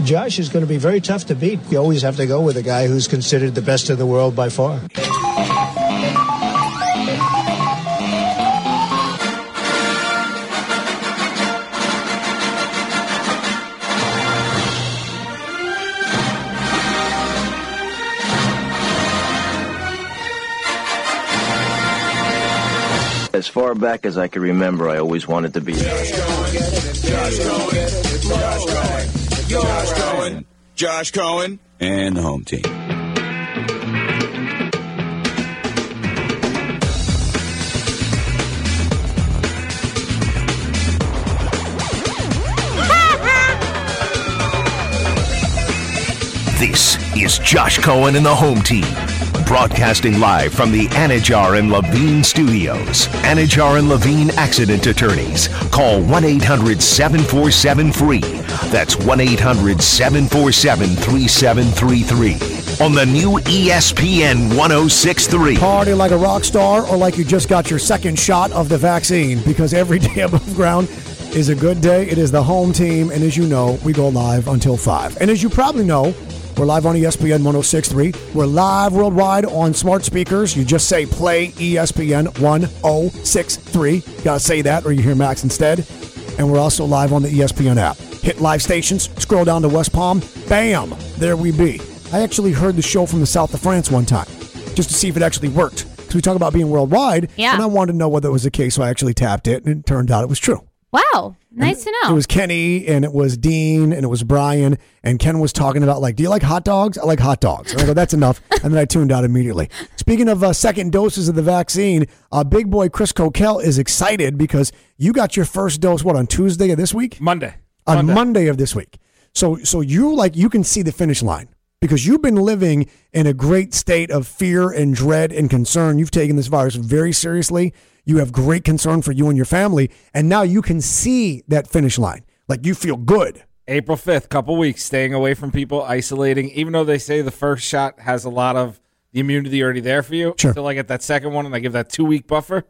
Josh is going to be very tough to beat. You always have to go with a guy who's considered the best in the world by far. As far back as I can remember, I always wanted to be. Josh Cohen, Josh Cohen, Josh Cohen, and the home team. This is Josh Cohen and the home team. Broadcasting live from the Anidjar and Levine studios. Anidjar and Levine accident attorneys. Call 1 800 747 free. That's 1 800 747 3733. On the new ESPN 1063. Party like a rock star or like you just got your second shot of the vaccine because every day above ground is a good day. It is the home team. And as you know, we go live until 5. And as you probably know, we're live on ESPN 1063. We're live worldwide on smart speakers. You just say play ESPN 1063. Gotta say that or you hear Max instead. And we're also live on the ESPN app. Hit live stations, scroll down to West Palm, bam, there we be. I actually heard the show from the south of France one time just to see if it actually worked. Because we talk about being worldwide. Yeah. And I wanted to know whether it was the case, so I actually tapped it, and it turned out it was true. Wow, nice to know. It was Kenny and it was Dean and it was Brian and Ken was talking about like, do you like hot dogs? I like hot dogs. And I go, that's enough. And then I tuned out immediately. Speaking of uh, second doses of the vaccine, uh, big boy Chris Coquel is excited because you got your first dose. What on Tuesday of this week? Monday. On Monday, of this week. So so you like you can see the finish line because you've been living in a great state of fear and dread and concern. You've taken this virus very seriously. You have great concern for you and your family, and now you can see that finish line. Like you feel good. April 5th, couple weeks, staying away from people, isolating. Even though they say the first shot has a lot of the immunity already there for you, Sure. until I get that second one and I give that two week buffer,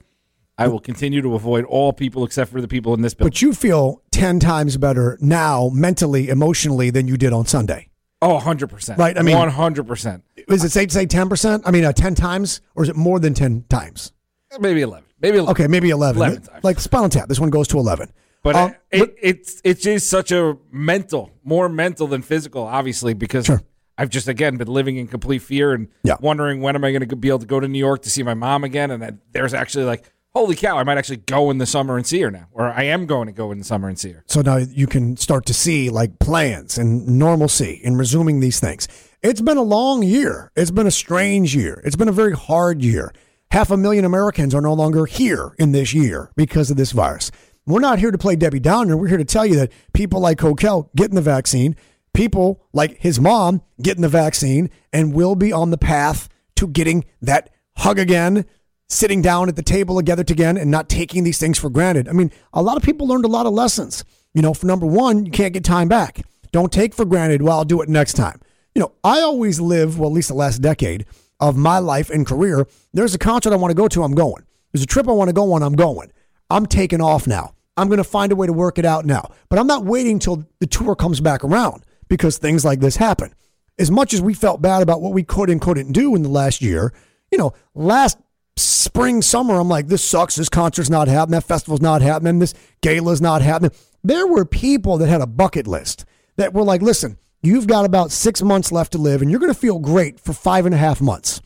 I will continue to avoid all people except for the people in this building. But you feel 10 times better now, mentally, emotionally, than you did on Sunday. Oh, 100%. Right, I mean- 100%. Is it safe to say 10%? I mean, uh, 10 times? Or is it more than 10 times? Maybe 11. Maybe 11. Okay, maybe 11. 11 times. Like Spinal Tap. This one goes to 11. But Um, it, it, it's it's just such a mental, more mental than physical, obviously, because Sure. I've just again been living in complete fear and Yeah. wondering when am I going to be able to go to New York to see my mom again. And there's actually like, holy cow, I might actually go in the summer and see her now, or I am going to go in the summer and see her. So now you can start to see like plans and normalcy and resuming these things. It's been a long year. It's been a strange year. It's been a very hard year. Half a million Americans are no longer here in this year because of this virus. We're not here to play Debbie Downer. We're here to tell you that people like Coquel getting the vaccine, people like his mom getting the vaccine, and will be on the path to getting that hug again, sitting down at the table together again, and not taking these things for granted. I mean, a lot of people learned a lot of lessons. You know, for number one, you can't get time back. Don't take for granted, well, I'll do it next time. You know, I always live, well, at least the last decade of my life and career. There's a concert I want to go to, I'm going. There's a trip I want to go on, I'm going. I'm taking off now. I'm going to find a way to work it out now. But I'm not waiting till the tour comes back around because things like this happen. As much as we felt bad about what we could and couldn't do in the last year, you know, last spring, summer, I'm like, this sucks. This concert's not happening. That festival's not happening. This gala's not happening. There were people that had a bucket list that were like, listen, you've got about six months left to live and you're going to feel great for five and a half months.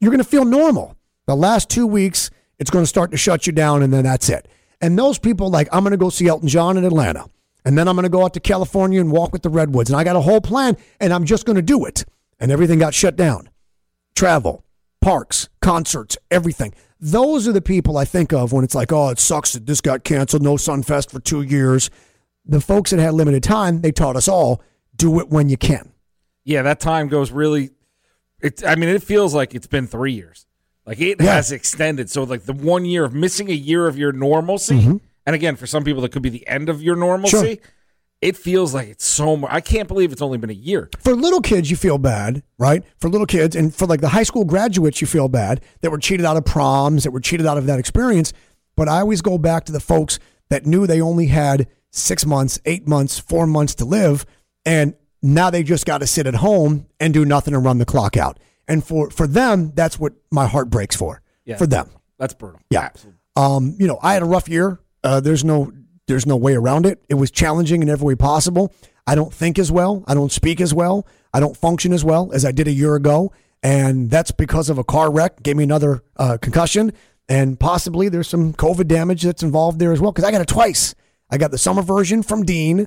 You're going to feel normal. The last two weeks, it's going to start to shut you down and then that's it. And those people, like, I'm going to go see Elton John in Atlanta. And then I'm going to go out to California and walk with the Redwoods. And I got a whole plan and I'm just going to do it. And everything got shut down travel, parks, concerts, everything. Those are the people I think of when it's like, oh, it sucks that this got canceled, no Sunfest for two years. The folks that had limited time, they taught us all do it when you can. Yeah, that time goes really. It, I mean, it feels like it's been three years. Like it Yeah. has extended. So, like the one year of missing a year of your normalcy, and again, for some people, that could be the end of your normalcy. Mm-hmm. Sure. It feels like it's so much. I can't believe it's only been a year. For little kids, you feel bad, right? For little kids, and for like the high school graduates, you feel bad that were cheated out of proms, that were cheated out of that experience. But I always go back to the folks that knew they only had six months, eight months, four months to live. And Now they just got to sit at home and do nothing and run the clock out. And for for them, that's what my heart breaks for. Yeah. For them. That's brutal. Yeah. Absolutely. Um, you know, I had a rough year. Uh, there's no there's no way around it. It was challenging in every way possible. I don't think as well. I don't speak as well. I don't function as well as I did a year ago, and that's because of a car wreck. Gave me another uh, concussion, and possibly there's some COVID damage that's involved there as well. Because I got it twice. I got the summer version from Dean,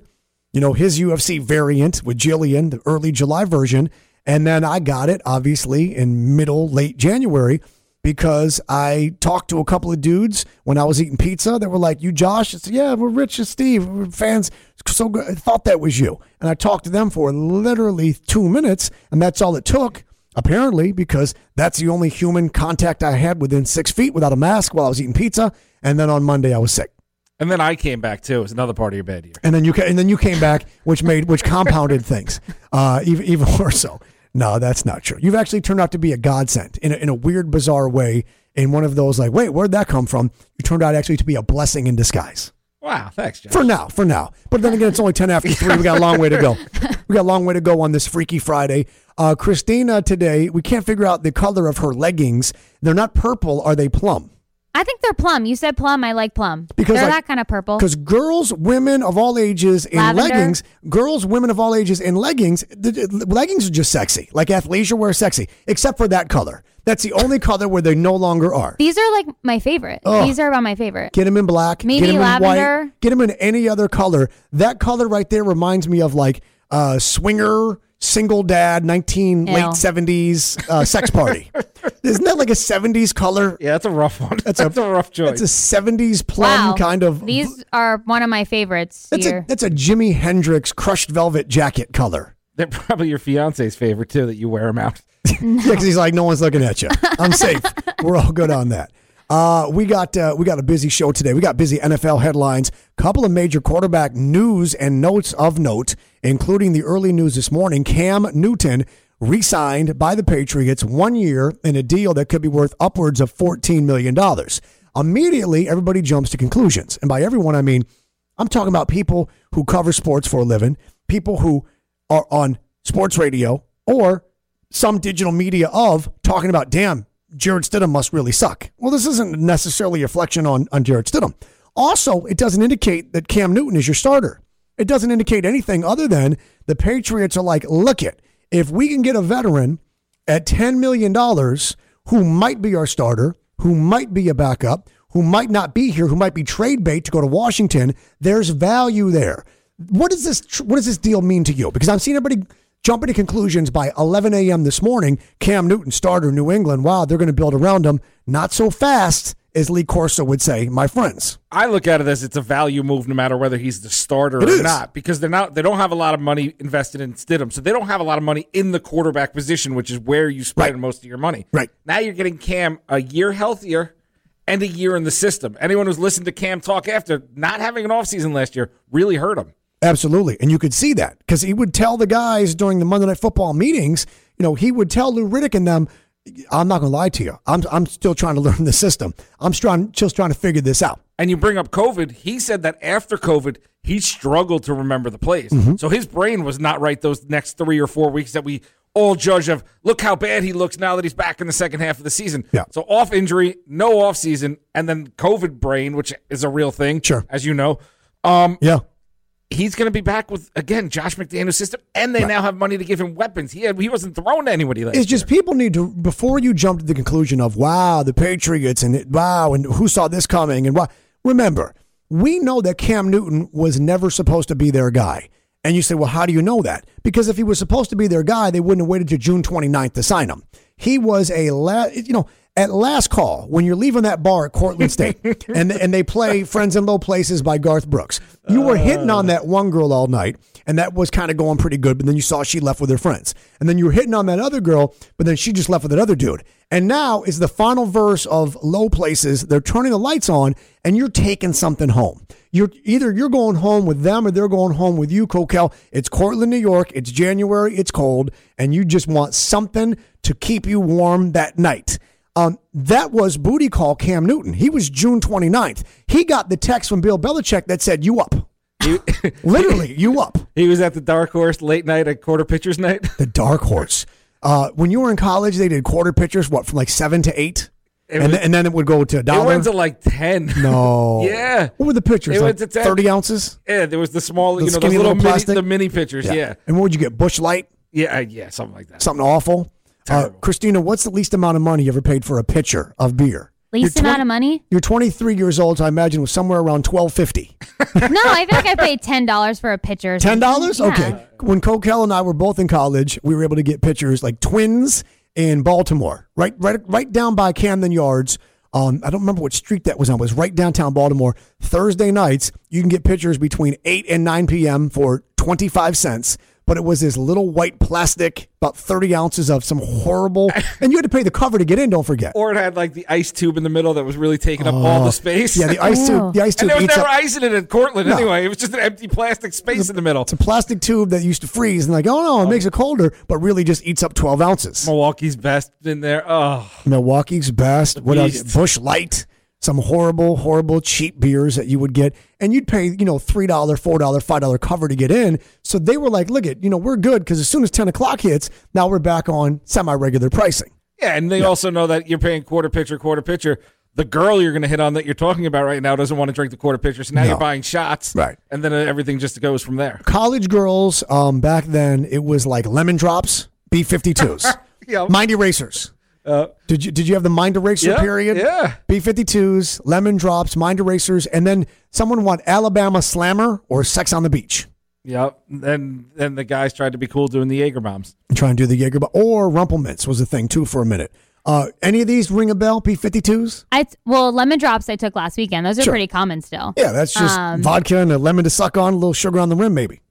you know, his UFC variant with Jillian, the early July version, and then I got it obviously in middle late January because I talked to a couple of dudes when I was eating pizza that were like, "You, Josh?" "Yeah, we're Rich and Steve. We're fans. So good. I thought that was you." And I talked to them for literally two minutes, and that's all it took. Apparently, because that's the only human contact I had within six feet without a mask while I was eating pizza. And then on Monday, I was sick. And then I came back too. It's another part of your bad year. And then you ca- and then you came back, which made which compounded things uh, even even more so. No, that's not true. You've actually turned out to be a godsend in a, in a weird, bizarre way. In one of those, like, wait, where'd that come from? You turned out actually to be a blessing in disguise. Wow. Thanks, Josh. For now, for now. But then again, it's only 10 after 3. We got a long way to go. We got a long way to go on this Freaky Friday. Uh, Christina today, we can't figure out the color of her leggings. They're not purple. Are they plum? I think they're plum. You said plum. I like plum. Because, they're like- that kind of purple. Because girls, women of all ages in Lavender. leggings, girls, women of all ages in leggings, the, the leggings are just sexy. Like athleisure wear sexy, except for that color. That's the only color where they no longer are. These are like my favorite. Oh. These are about my favorite. Get them in black. Maybe get 'em in lavender. white. Get them in any other color. That color right there reminds me of like uh, swinger, single dad, 19 Ew. late 70s uh, sex party. Isn't that like a 70s color? Yeah, that's a rough one. That's That's, a- a, rough choice. It's a 70s plum wow. kind of. These are one of my favorites That's here. a that's a Jimi Hendrix crushed velvet jacket color. They're probably your fiance's favorite too. That you wear them out. Yeah, because he's like, no one's looking at you. I'm safe. We're all good on that. Uh, we got uh, we got a busy show today. We got busy NFL headlines, couple of major quarterback news and notes of note, including the early news this morning. Cam Newton re-signed by the Patriots one year in a deal that could be worth upwards of $14 million. Immediately, everybody jumps to conclusions. And by everyone, I mean, I'm talking about people who cover sports for a living, people who are on sports radio or some digital media of talking about, damn, Jarrett Stidham must really suck. Well, this isn't necessarily a reflection on, on Jarrett Stidham. Also, it doesn't indicate that Cam Newton is your starter. It doesn't indicate anything other than the Patriots are like, look it, if we can get a veteran at $10 million who might be our starter, who might be a backup, who might not be here, who might be trade bait to go to Washington, there's value there. What does this what does this deal mean to you? Because I'm seeing everybody jumping to conclusions by 11 a.m. this morning. Cam Newton, starter, New England. Wow, they're going to build around him. Not so fast, as Lee Corso would say, my friends. I look at it as it's a value move, no matter whether he's the starter It or is. not, because they're not. They don't have a lot of money invested in Stidham, so they don't have a lot of money in the quarterback position, which is where you spend Right. most of your money. Right. now, you're getting Cam a year healthier and a year in the system. Anyone who's listened to Cam talk after not having an offseason last year really hurt him. Absolutely. And you could see that because he would tell the guys during the Monday Night Football meetings, you know, he would tell Lou Riddick and them, I'm not going to lie to you. I'm, I'm still trying to learn the system. I'm trying, just trying to figure this out. And you bring up COVID. He said that after COVID, he struggled to remember the plays. Mm-hmm. So his brain was not right those next three or four weeks that we all judge of. Look how bad he looks now that he's back in the second half of the season. Yeah. So off injury, no off season, and then COVID brain, which is a real thing. Sure. As you know. Um, Yeah. He's going to be back with again Josh McDaniels' system, and they now have money to give him weapons. He had, he wasn't thrown to anybody last It's just people need to before you jump to the conclusion of wow the Patriots and it, wow and who saw this coming and what. Remember, we know that Cam Newton was never supposed to be their guy. And you say, well, how do you know that? Because if he was supposed to be their guy, they wouldn't have waited to June 29th to sign him. He was a, la- you know, at last call when you're leaving that bar at Cortland State and and they play Friends in Low Places by Garth Brooks. You were hitting on that one girl all night, and that was kind of going pretty good. But then you saw she left with her friends, and then you were hitting on that other girl, but then she just left with that other dude. And now is the final verse of Low Places. They're turning the lights on, and you're taking something home. You're either you're going home with them or they're going home with you, Coquel. It's Cortland, New York. It's January. It's cold, and you just want something to keep you warm that night. Um, that was booty call Cam Newton. He was June 29th. He got the text from Bill Belichick that said, You up. He, Literally, you up. he was at the Dark Horse late night at quarter pitchers night. The dark horse. Uh, when you were in college, they did quarter pitchers, what, from like seven to eight? It And, was- then, and then it would go to a dollar. It went to like ten. no. Yeah. What were the pitchers? It like went to 10. 30 ounces? Yeah, there was the small, The you know, those little, little mini, plastic? the mini pitchers. Yeah, And what would you get? Busch Light? yeah, uh, yeah, something like that. Something awful? Uh, Christina, what's the least amount of money you ever paid for a pitcher of beer? Least You're amount 20 of money? You're 23 years old, so I imagine it was somewhere around 1250. no, I feel like I paid ten dollars for a pitcher. Ten dollars? something. Yeah. Okay. When Coquel and I were both in college, we were able to get pitchers like twins in Baltimore, right, right, right down by Camden Yards. Um, I don't remember what street that was on. It was right downtown Baltimore. Thursday nights, you can get pitchers between eight and nine p.m. for twenty five cents. But it was this little white plastic, about thirty ounces of some horrible, and you had to pay the cover to get in. Don't forget. Or it had like the ice tube in the middle that was really taking up all the oh. space. Oh. Yeah, the ice tube. The ice and tube there was eats never up. ice in it at Cortland No. anyway. It was just an empty plastic space in the middle. It's a plastic tube that used to freeze, and like, oh no, it oh. makes it colder, but really just eats up twelve ounces. Milwaukee's best in there. Oh, Milwaukee's best. What else? Beast. Busch Light. Some horrible, horrible cheap beers that you would get, and you'd pay, you know, three dollar, four dollar, five dollar cover to get in. So they were like, "Look at, you know, we're good because as soon as ten o'clock hits, now we're back on semi regular pricing." yeah, and they also know that you're paying quarter pitcher, quarter pitcher. The girl you're going to hit on that you're talking about right now doesn't want to drink the quarter pitcher, so now No. you're buying shots, Right. And then everything just goes from there. College girls, um, back then it was like lemon drops, B 52s, Yeah. mind erasers. Uh, Did you did you have the mind eraser Yeah, period? yeah. B 52s, lemon drops, mind erasers, and then someone want Alabama Slammer or Sex on the Beach. Yep. Then then the guys tried to be cool doing the Jaeger bombs. Try and do the Jaeger, bomb or Rumplemints was a thing too for a minute. Uh, any of these ring a bell? P fifty twos? I well, lemon drops I took last weekend. Those are Sure. pretty common still. Yeah, that's just Um, vodka and a lemon to suck on, a little sugar on the rim, maybe.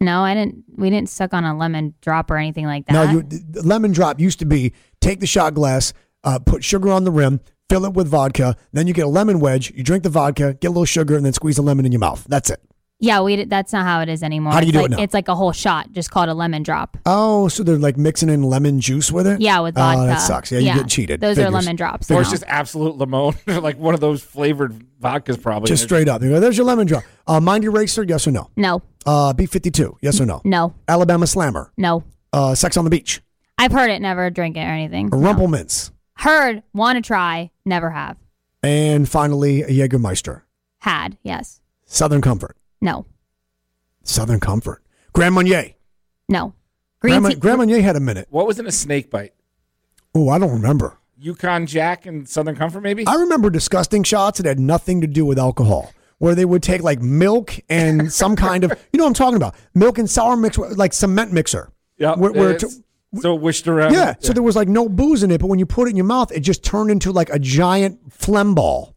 No, I didn't. We didn't suck on a lemon drop or anything like that. No, you, the lemon drop used to be take the shot glass, uh, put sugar on the rim, fill it with vodka, then you get a lemon wedge, you drink the vodka, get a little sugar, and then squeeze a lemon in your mouth. That's it. Yeah, we. did- That's not how it is anymore. How do you it's do it now? It's like a whole shot, just called a lemon drop. Oh, so they're like mixing in lemon juice with it? Yeah, with vodka. Oh, that sucks. Yeah, you get cheated. Those Figures. are lemon drops. Or it's now. just absolute lemon, like one of those flavored vodkas, probably. Just straight up. You go, There's your lemon drop. Uh, Mind Eraser, yes or no? no, Uh, B52, yes or no? no, Alabama Slammer, no. uh, Sex on the Beach, I've heard it, never drink it or anything. No. Rumplemints, Heard, want to try, never have. and finally, a Jägermeister. Had, yes. Southern Comfort. No, Southern Comfort. Grand Marnier. no. Green Grand, tea. Grand Marnier had a minute. What was in a snake bite? Oh, I don't remember. Yukon Jack and Southern Comfort, maybe. I remember disgusting shots that had nothing to do with alcohol, where they would take like milk and some kind of, you know what I'm talking about? Milk and sour mix, like cement mixer. yeah. Where, where it's- so it wished around. yeah, so there was like no booze in it, but when you put it in your mouth, it just turned into like a giant phlegm ball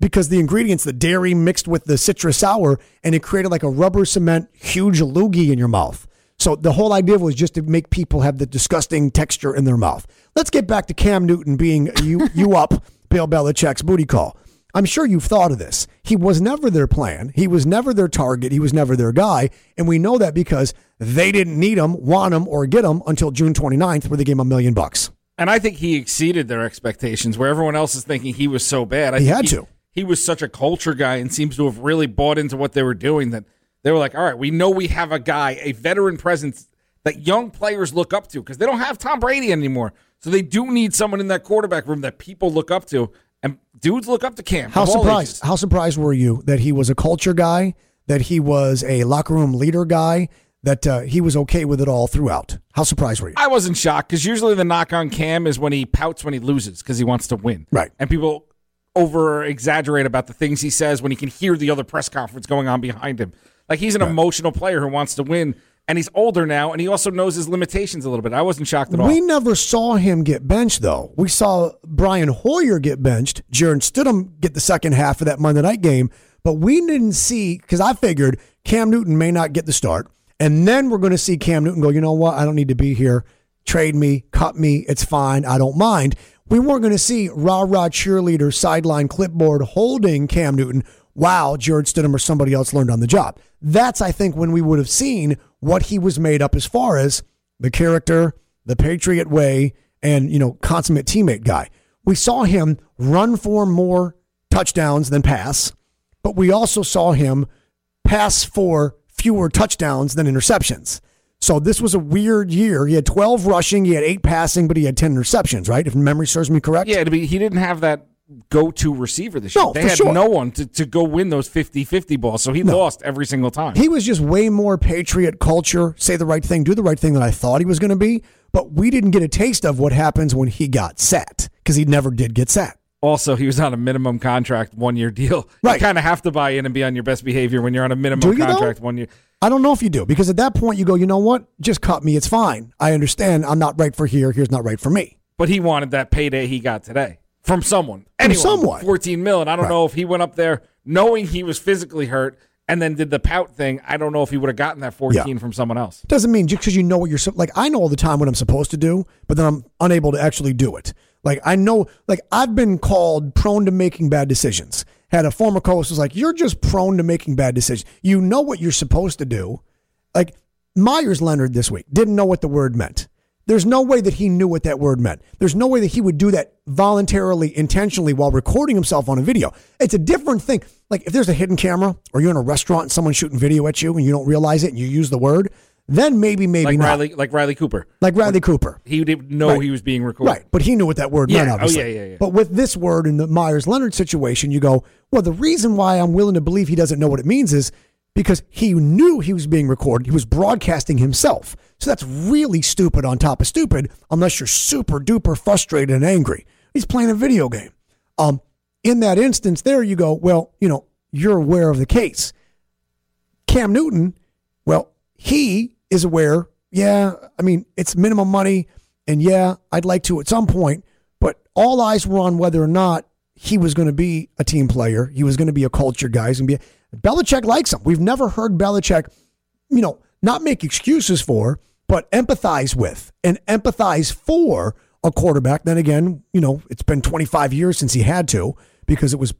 because the ingredients, the dairy mixed with the citrus sour, and it created like a rubber cement huge loogie in your mouth. So the whole idea was just to make people have the disgusting texture in their mouth. Let's get back to Cam Newton being you you up Bill Belichick's booty call. I'm sure you've thought of this. He was never their plan. He was never their target. He was never their guy. And we know that because they didn't need him, want him, or get him until June 29th, where they gave him a million bucks. And I think he exceeded their expectations. Where everyone else is thinking he was so bad, I He had to. He was such a culture guy and seems to have really bought into what they were doing. That they were like, "All right, we know we have a guy, a veteran presence that young players look up to because they don't have Tom Brady anymore. So they do need someone in that quarterback room that people look up to, and dudes look up to Cam. How surprised? How surprised were you that he was a culture guy, that he was a locker room leader guy, that uh, he was okay with it all throughout? How surprised were you? I wasn't shocked because usually the knock on Cam is when he pouts when he loses because he wants to win. Right. And people over exaggerate about the things he says when he can hear the other press conference going on behind him. Like he's an emotional player who wants to win, and he's older now, and he also knows his limitations a little bit. I wasn't shocked at all. We never saw him get benched, though. We saw Brian Hoyer get benched, Jarrett Stidham get the second half of that Monday night game, but we didn't see because I figured Cam Newton may not get the start, and then we're going to see Cam Newton go. You know what? I don't need to be here. Trade me, cut me. It's fine. I don't mind. We weren't going to see rah rah cheerleader sideline clipboard holding Cam Newton. Wow, Jarrett Stidham or somebody else learned on the job. That's, I think, when we would have seen what he was made up as far as the character, the Patriot way, and you know, consummate teammate guy. We saw him run for more touchdowns than pass, but we also saw him pass for fewer touchdowns than interceptions. So this was a weird year. He had 12 rushing, he had eight passing, but he had 10 interceptions, right? If memory serves me correct. Yeah, to be, he didn't have that go-to receiver this year. No, they had sure. no one to, to go win those 50-50 balls, so he lost every single time. He was just way more patriot culture, say the right thing, do the right thing than I thought he was going to be. But we didn't get a taste of what happens when he got set because he never did get set. also, he was on a minimum contract one-year deal. Right. You kind of have to buy in and be on your best behavior when you're on a minimum you, though? contract one year. I don't know if you do because at that point you go, you know what? Just cut me. It's fine. I understand. I'm not right for here. Here's not right for me. But he wanted that payday he got today from someone. Anyone, someone. 14 mil. And I don't Right. know if he went up there knowing he was physically hurt and then did the pout thing. I don't know if he would have gotten that 14 Yeah. from someone else. Doesn't mean just because you know what you're like. I know all the time what I'm supposed to do, but then I'm unable to actually do it. Like I know, like I've been called prone to making bad decisions. Had a former co-host was like, "You're just prone to making bad decisions. You know what you're supposed to do." Like Meyers Leonard this week didn't know what the word meant. There's no way that he knew what that word meant. There's no way that he would do that voluntarily, intentionally while recording himself on a video. It's a different thing. Like if there's a hidden camera or you're in a restaurant and someone's shooting video at you and you don't realize it and you use the word, then maybe, maybe Like not. Riley, like Riley Cooper. like Riley Cooper. He didn't know Right. he was being recorded. Right, but he knew what that word Yeah. meant, Oh, obviously. yeah, yeah, yeah. But with this word in the Meyers Leonard situation, you go, well, the reason why I'm willing to believe he doesn't know what it means is because he knew he was being recorded. He was broadcasting himself. So that's really stupid on top of stupid, unless you're super duper frustrated and angry. He's playing a video game. Um, in that instance, there you go, well, you know, you're aware of the case. Cam Newton, well, he is aware. Yeah, I mean, it's minimum money, and yeah, I'd like to at some point, but all eyes were on whether or not he was going to be a team player. He was going to be a culture guy. He's going to be. A, Belichick likes him. We've never heard Belichick, you know, not make excuses for, but empathize with and empathize for a quarterback. Then again, you know, it's been 25 years since he had to because it was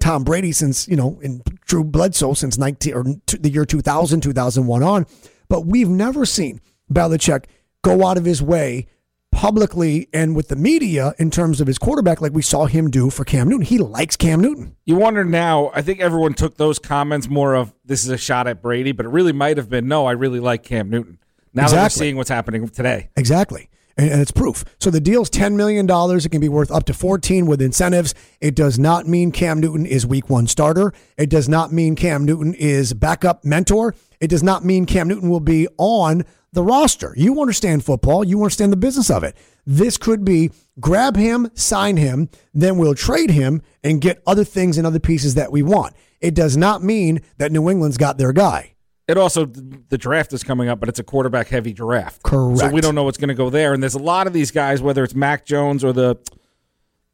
Tom Brady since, you know, and Drew Bledsoe since 19 or the year 2000, 2001 on. But we've never seen Belichick go out of his way publicly and with the media in terms of his quarterback like we saw him do for Cam Newton. He likes Cam Newton. You wonder now, I think everyone took those comments more of this is a shot at Brady, but it really might have been no, I really like Cam Newton. Now that we're seeing what's happening today. Exactly. And, and it's proof. So the deal's $10 million. It can be worth up to 14 with incentives. It does not mean Cam Newton is week one starter. It does not mean Cam Newton is backup mentor. It does not mean Cam Newton will be on the roster. You understand football. You understand the business of it. This could be grab him, sign him, then we'll trade him and get other things and other pieces that we want. It does not mean that New England's got their guy. It also the draft is coming up, but it's a quarterback heavy draft. Correct. So we don't know what's going to go there. And there's a lot of these guys, whether it's Mac Jones or the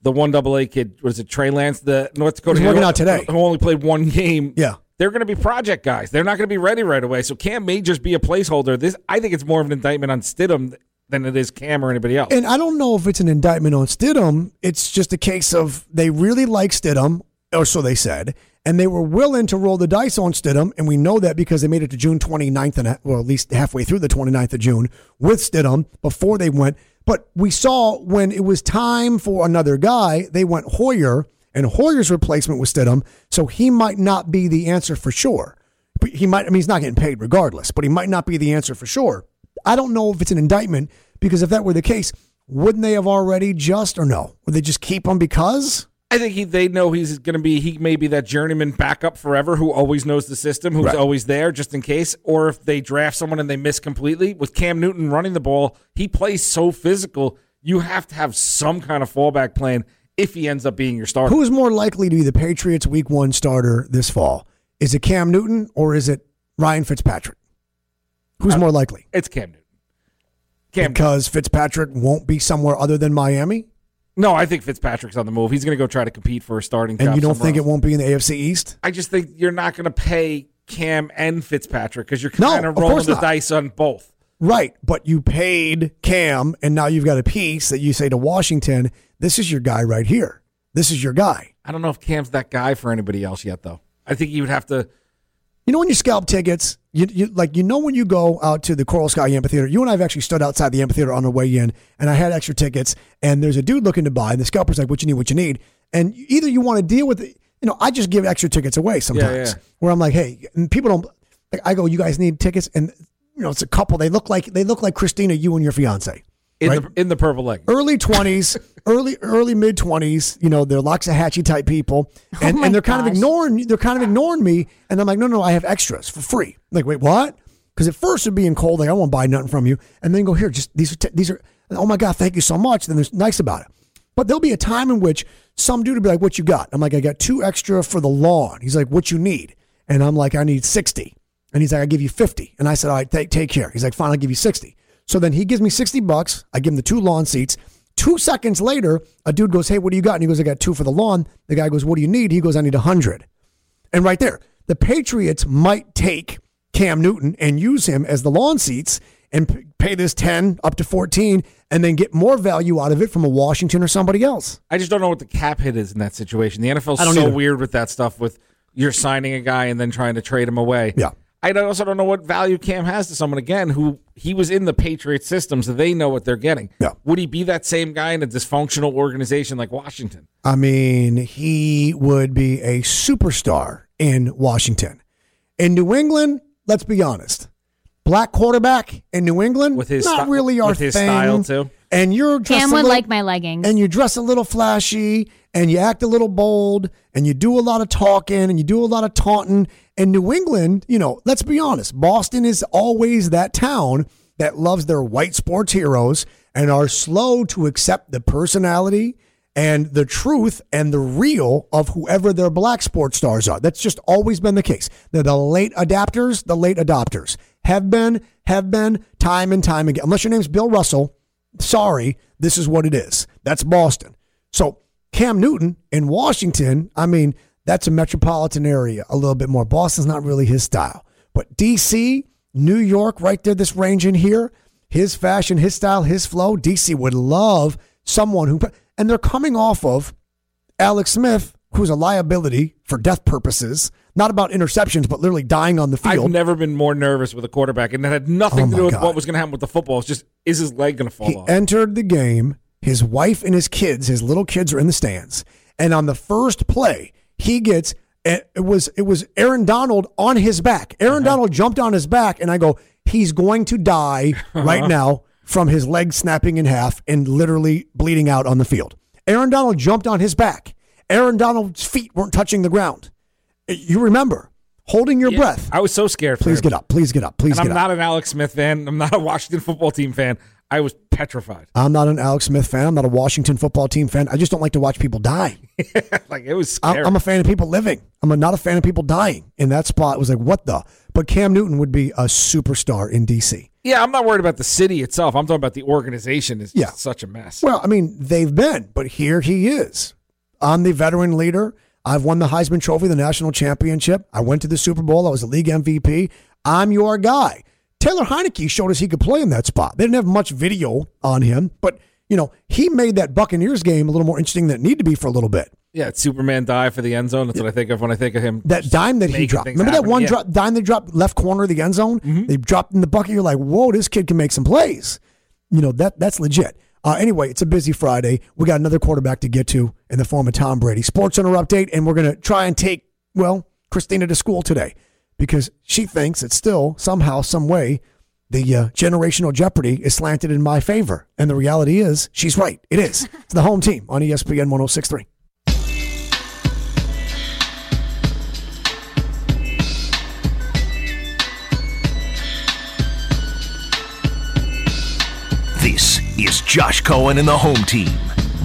the one double A kid, was it Trey Lance, the North Dakota He's who- working out today. who only played one game. Yeah. They're going to be project guys. They're not going to be ready right away. So Cam may just be a placeholder. This I think it's more of an indictment on Stidham than it is Cam or anybody else. And I don't know if it's an indictment on Stidham. It's just a case of they really like Stidham, or so they said, and they were willing to roll the dice on Stidham. And we know that because they made it to June 29th, and well, at least halfway through the 29th of June with Stidham before they went. But we saw when it was time for another guy, they went Hoyer, and Hoyer's replacement was Stidham. So he might not be the answer for sure. He might, I mean, he's not getting paid regardless, but he might not be the answer for sure. I don't know if it's an indictment because if that were the case, wouldn't they have already just or no? Would they just keep him because? I think he, they know he's going to be, he may be that journeyman backup forever who always knows the system, who's Right. always there just in case. Or if they draft someone and they miss completely, with Cam Newton running the ball, he plays so physical. You have to have some kind of fallback plan if he ends up being your starter. Who's more likely to be the Patriots week one starter this fall? Is it Cam Newton or is it Ryan Fitzpatrick? Who's uh, more likely? It's Cam Newton. Cam, Because Fitzpatrick won't be somewhere other than Miami? No, I think Fitzpatrick's on the move. He's going to go try to compete for a starting And you don't think it won't be in the AFC East? I just think you're not going to pay Cam and Fitzpatrick because you're No, kind of of rolling the not. dice on both. Right, but you paid Cam, and now you've got a piece that you say to Washington, "This is your guy right here. This is your guy." I don't know if Cam's that guy for anybody else yet, though. I think you would have to. You know when you scalp tickets, you, you like you know when you go out to the Coral Sky Amphitheater. You and I have actually stood outside the amphitheater on our way in, and I had extra tickets. And there's a dude looking to buy, and the scalper's like, "What you need? What you need?" And either you want to deal with it. you know, I just give extra tickets away sometimes. yeah. Where I'm like, hey, and people don't. Like, I go, you guys need tickets, and you know, it's a couple. They look like they look like Christina, you and your fiance. In right? the in the purple leg. early twenties, early early mid twenties. You know, they're Loxahatchee type people, and, Oh and they're kind of ignoring. They're kind of ignoring me, and I'm like, no, no, I have extras for free. I'm like, wait, what? Because at first it'd being cold, like I won't buy nothing from you, and then go here. Just these are t- these are. Oh my god, thank you so much. Then there's nice about it. But there'll be a time in which some dude will be like, "What you got?" I'm like, "I got two extra for the lawn." He's like, "What you need?" And I'm like, "I need 60." And he's like, "I give you 50." And I said, "All right, take take care." He's like, "Fine, I'll give you 60." So then he gives me 60 bucks. I give him the two lawn seats. Two seconds later, a dude goes, "Hey, what do you got?" And he goes, "I got two for the lawn." The guy goes, "What do you need?" He goes, "I need a 100." And right there, the Patriots might take Cam Newton and use him as the lawn seats and p- pay this 10 up to 14 and then get more value out of it from a Washington or somebody else. I just don't know what the cap hit is in that situation. The NFL's so either. weird with that stuff. With you're signing a guy and then trying to trade him away. Yeah. I also don't know what value Cam has to someone again who he was in the Patriot system, so they know what they're getting. Yeah. Would he be that same guy in a dysfunctional organization like Washington? I mean, he would be a superstar in Washington. In New England, let's be honest. Black quarterback in New England, With his not sty- really our with his thing. style, too? And you're dressed Cam a would little- like my leggings. and you dress a little flashy and you act a little bold and you do a lot of talking and you do a lot of taunting. And New England, you know, let's be honest, Boston is always that town that loves their white sports heroes and are slow to accept the personality and the truth and the real of whoever their black sports stars are. That's just always been the case. They're the late adapters, the late adopters. Have been, have been, time and time again. Unless your name's Bill Russell, sorry, this is what it is. That's Boston. So Cam Newton in Washington, I mean, that's a metropolitan area a little bit more. Boston's not really his style. But DC, New York, right there, this range in here, his fashion, his style, his flow, DC would love someone who, and they're coming off of Alex Smith, who's a liability for death purposes, not about interceptions, but literally dying on the field. I've never been more nervous with a quarterback, and that had nothing Oh to do with God. what was going to happen with the football. It's just is his leg going to fall He off? entered the game. His wife and his kids, his little kids, are in the stands. And on the first play, he gets it was it was Aaron Donald on his back. Aaron uh-huh. Donald jumped on his back, and I go, he's going to die right now from his leg snapping in half and literally bleeding out on the field. Aaron Donald jumped on his back. Aaron Donald's feet weren't touching the ground. You remember holding your Yeah, breath. I was so scared. Please him. get up. Please get up. Please And I'm get up. not an Alex Smith fan. I'm not a Washington football team fan. I was petrified. I'm not an Alex Smith fan. I'm not a Washington football team fan. I just don't like to watch people die. like it was I'm, scary. I'm a fan of people living. I'm not a fan of people dying. In that spot, it was like, what the? But Cam Newton would be a superstar in DC. yeah, I'm not worried about the city itself. I'm talking about the organization. Is Yeah. such a mess. Well, I mean, they've been, but here he is. I'm the veteran leader. I've won the Heisman Trophy, the national championship. I went to the Super Bowl. I was a league MVP. I'm your guy. Taylor Heinicke showed us he could play in that spot. They didn't have much video on him, but you know he made that Buccaneers game a little more interesting than it needed to be for a little bit. yeah, it's Superman dive for the end zone. That's what I think of when I think of him. that dime that he dropped. Remember that one Yeah. drop, dime they dropped left corner of the end zone? They dropped in the bucket. You're like, whoa, this kid can make some plays. You know that that's legit. Uh, anyway, it's a busy Friday. We got another quarterback to get to in the form of Tom Brady. Sports Center update, and we're gonna try and take well Christina to school today because she thinks that still somehow, some way. The uh, generational jeopardy is slanted in my favor. And the reality is, she's right. It is. It's the home team on ESPN 1063. This is Josh Cohen and the home team.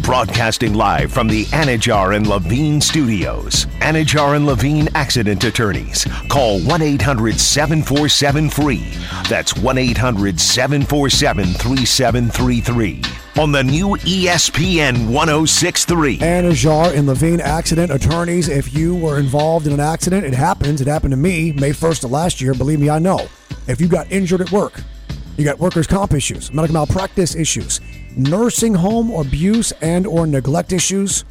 Broadcasting live from the Anidjar and Levine studios. Anidjar and Levine accident attorneys. Call 1 800 747 free. That's 1 800 747 3733. On the new ESPN 1063. Anidjar and Levine accident attorneys. If you were involved in an accident, it happens. It happened to me May 1st of last year. Believe me, I know. If you got injured at work, you got workers' comp issues, medical malpractice issues, nursing home abuse and or neglect issues,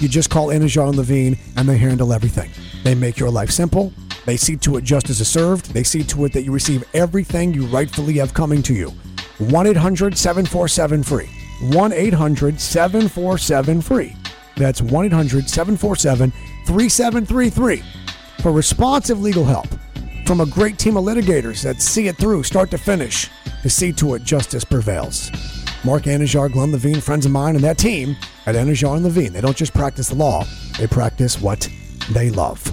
you just call Anidjar and Levine and they handle everything. They make your life simple. They see to it justice is served. They see to it that you receive everything you rightfully have coming to you. 1 800 747 free. 1 800 747 free. That's 1 800 747 3733 for responsive legal help from a great team of litigators that see it through start to finish to see to it justice prevails. Mark Anidjar, Glenn Levine, friends of mine, and that team at Anidjar and Levine. They don't just practice the law, they practice what they love.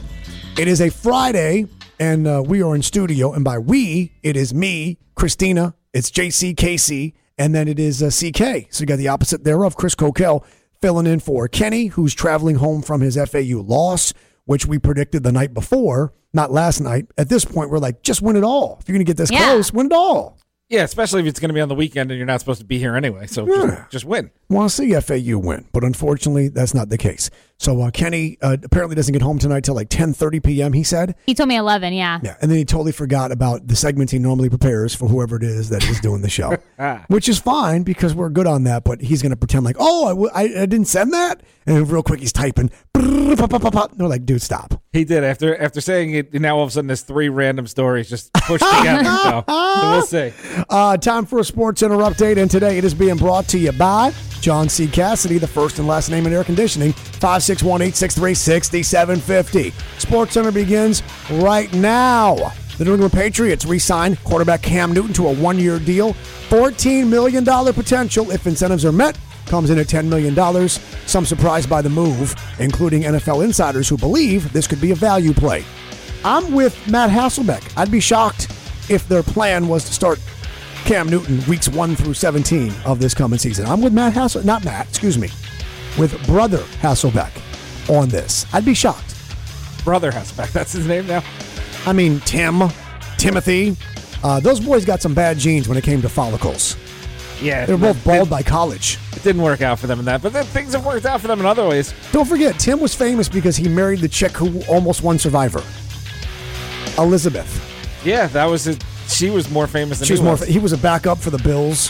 It is a Friday, and uh, we are in studio. And by we, it is me, Christina, it's JC, Casey, and then it is uh, CK. So you got the opposite thereof, Chris Coquel filling in for Kenny, who's traveling home from his FAU loss, which we predicted the night before, not last night. At this point, we're like, just win it all. If you're going to get this Yeah. close, win it all. Yeah, especially if it's going to be on the weekend and you're not supposed to be here anyway. So Yeah. just, just win. want to see FAU win, but unfortunately, that's not the case. So uh, Kenny uh, apparently doesn't get home tonight till like 10:30 p.m. He said, He told me 11, yeah. yeah, and then he totally forgot about the segments he normally prepares for whoever it is that is doing the show, which is fine because we're good on that. But he's going to pretend like, oh, I, w- I, I didn't send that, and real quick he's typing. They're like, dude, stop. He did after after saying it. Now all of a sudden, there's three random stories just pushed together. so, so we'll see. Uh, time for a Sports Center update, and today it is being brought to you by John C. Cassidy, the first and last name in air conditioning, 561 863 6750. Sports Center begins right now. The New England Patriots re signed quarterback Cam Newton to a one year deal, $14 million potential if incentives are met. Comes in at $10 million. Some surprised by the move, including NFL insiders who believe this could be a value play. I'm with Matt Hasselbeck. I'd be shocked if their plan was to start Cam Newton weeks 1 through 17 of this coming season. I'm with Matt Hassel, not Matt, excuse me, with brother Hasselbeck on this. I'd be shocked. Brother Hasselbeck. That's his name now. I mean, Tim, Timothy, uh, those boys got some bad genes when it came to follicles. Yeah, They were both bald by college. It didn't work out for them in that, but then things have worked out for them in other ways. Don't forget, Tim was famous because he married the chick who almost won Survivor, Elisabeth. Yeah, that was his. She was more famous than She was he more. was. He was a backup for the Bills.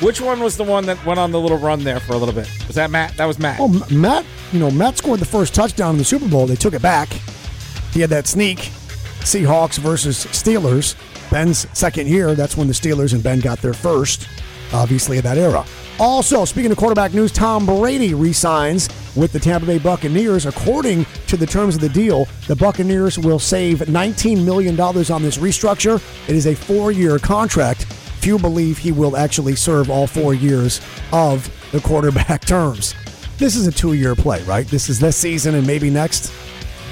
Which one was the one that went on the little run there for a little bit? Was that Matt? That was Matt. Oh, M- Matt, you know, Matt scored the first touchdown in the Super Bowl. They took it back. He had that sneak. Seahawks versus Steelers. Ben's second year, that's when the Steelers and Ben got their first, obviously, of that era. Also, speaking of quarterback news, Tom Brady resigns with the Tampa Bay Buccaneers. According to the terms of the deal, the Buccaneers will save $19 million on this restructure. It is a four year contract. Few believe he will actually serve all four years of the quarterback terms. This is a two year play, right? This is this season and maybe next.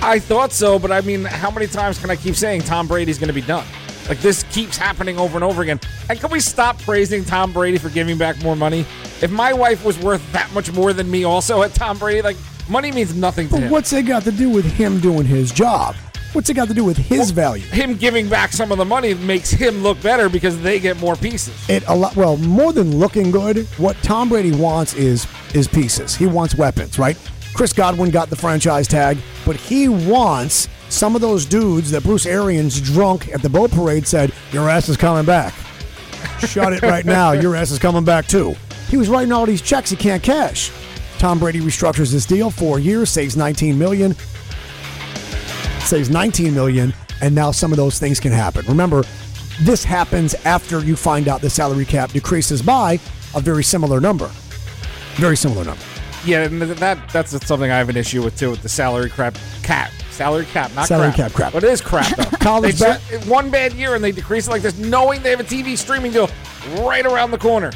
I thought so, but I mean, how many times can I keep saying Tom Brady's going to be done? Like this keeps happening over and over again. And can we stop praising Tom Brady for giving back more money? If my wife was worth that much more than me, also at Tom Brady, like money means nothing to But him. what's it got to do with him doing his job? What's it got to do with his value? Him giving back some of the money makes him look better because they get more pieces. It a lot well more than looking good. What Tom Brady wants is is pieces. He wants weapons, right? Chris Godwin got the franchise tag, but he wants some of those dudes that Bruce Arians drunk at the boat parade said, "Your ass is coming back." Shut it right now. Your ass is coming back too. He was writing all these checks he can't cash. Tom Brady restructures this deal, four years, saves 19 million. saves 19 million and now some of those things can happen remember this happens after you find out the salary cap decreases by a very similar number very similar number Yeah, that that's something I have an issue with too with the salary crap cap. Salary cap, not Salary crap. cap crap. But it is crap though. College ba- one bad year and they decrease it like this, knowing they have a TV streaming deal right around the corner.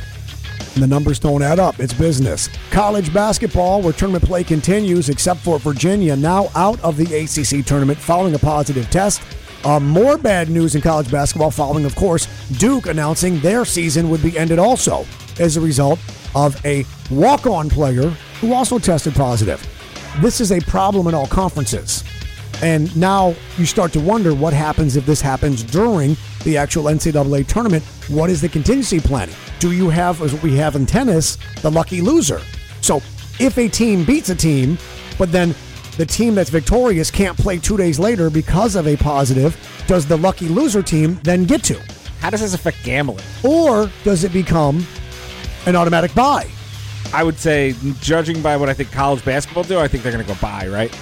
and the numbers don't add up it's business college basketball where tournament play continues except for virginia now out of the acc tournament following a positive test uh, more bad news in college basketball following of course duke announcing their season would be ended also as a result of a walk-on player who also tested positive this is a problem in all conferences And now you start to wonder what happens if this happens during the actual NCAA tournament. What is the contingency planning? Do you have, as we have in tennis, the lucky loser? So if a team beats a team, but then the team that's victorious can't play two days later because of a positive, does the lucky loser team then get to? How does this affect gambling? Or does it become an automatic buy? I would say, judging by what I think college basketball do, I think they're going to go buy, right?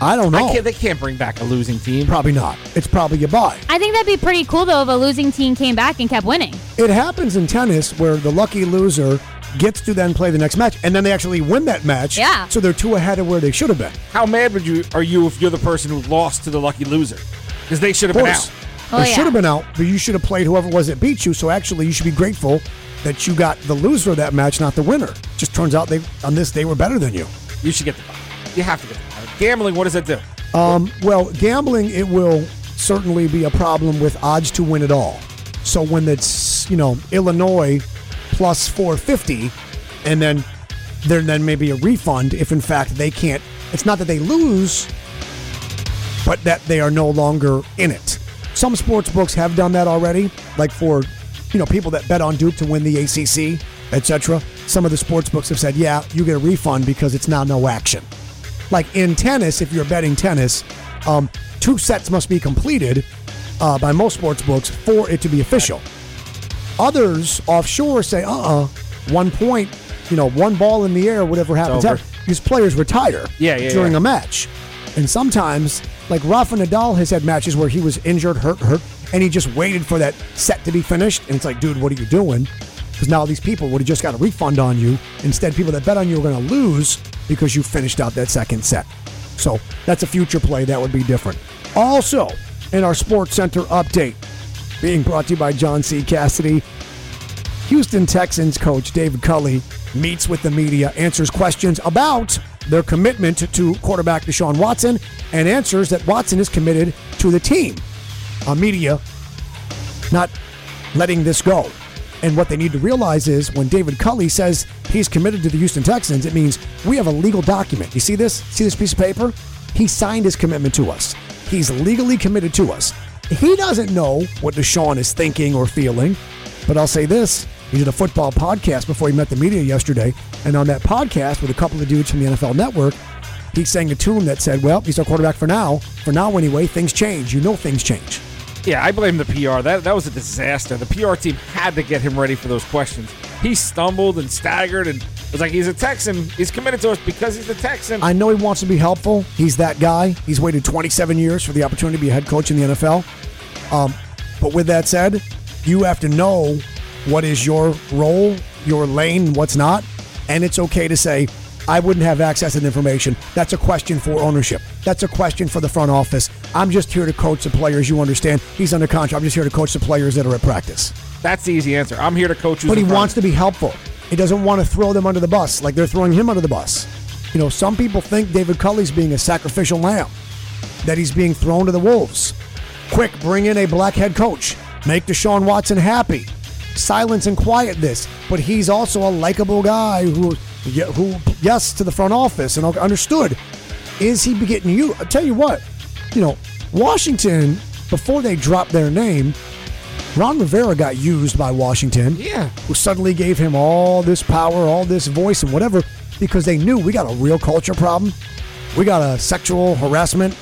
I don't I know. can't, they can't bring back a losing team. Probably not. It's probably a buy. I think that'd be pretty cool though if a losing team came back and kept winning. It happens in tennis where the lucky loser gets to then play the next match, and then they actually win that match. Yeah. So they're two ahead of where they should have been. How mad would you are you if you're the person who lost to the lucky loser? Because they should have been out. Oh, they yeah. should have been out, but you should have played whoever was that beat you. So actually, you should be grateful that you got the loser of that match, not the winner. Just turns out they on this they were better than you. You should get the buy. You have to get the buy. Gambling, what does that do? Um, well, gambling it will certainly be a problem with odds to win it all. So when it's you know Illinois plus 450, and then there then maybe a refund if in fact they can't. It's not that they lose, but that they are no longer in it. Some sports books have done that already, like for you know people that bet on Duke to win the ACC, etc. Some of the sports books have said, yeah, you get a refund because it's now no action. Like in tennis, if you're betting tennis, um, two sets must be completed uh, by most sports books for it to be official. Others offshore say, uh-uh, one point, you know, one ball in the air, whatever happens. These players retire Yeah, yeah, during yeah. a match. And sometimes, like Rafa Nadal has had matches where he was injured, hurt, hurt, and he just waited for that set to be finished. And it's like, dude, what are you doing? Because now these people would have just got a refund on you. Instead, people that bet on you are going to lose because you finished out that second set. So that's a future play that would be different. Also, in our Sports Center update, being brought to you by John C. Cassidy, Houston Texans coach David Culley meets with the media, answers questions about their commitment to quarterback Deshaun Watson, and answers that Watson is committed to the team. Uh, media not letting this go. And what they need to realize is when David Culley says he's committed to the Houston Texans, it means we have a legal document. You see this? See this piece of paper? He signed his commitment to us. He's legally committed to us. He doesn't know what Deshaun is thinking or feeling, but I'll say this. He did a football podcast before he met the media yesterday, and on that podcast with a couple of dudes from the NFL Network, he sang a tune that said, Well, he's our quarterback for now. For now, anyway, things change. You know things change. Yeah, I blame the PR. That that was a disaster. The PR team had to get him ready for those questions. He stumbled and staggered and was like, "He's a Texan. He's committed to us because he's a Texan." I know he wants to be helpful. He's that guy. He's waited 27 years for the opportunity to be a head coach in the NFL. Um, but with that said, you have to know what is your role, your lane, what's not. And it's okay to say, I wouldn't have access to the information. That's a question for ownership. That's a question for the front office. I'm just here to coach the players. You understand? He's under contract. I'm just here to coach the players that are at practice. That's the easy answer. I'm here to coach. But he wants to be helpful. He doesn't want to throw them under the bus like they're throwing him under the bus. You know, some people think David Culley's being a sacrificial lamb, that he's being thrown to the wolves. Quick, bring in a black head coach. Make Deshaun Watson happy. Silence and quiet this. But he's also a likable guy who, who yes, to the front office and understood. Is he getting you? I tell you what, you know, Washington, before they dropped their name, Ron Rivera got used by Washington. Yeah. Who suddenly gave him all this power, all this voice, and whatever, because they knew we got a real culture problem. We got a sexual harassment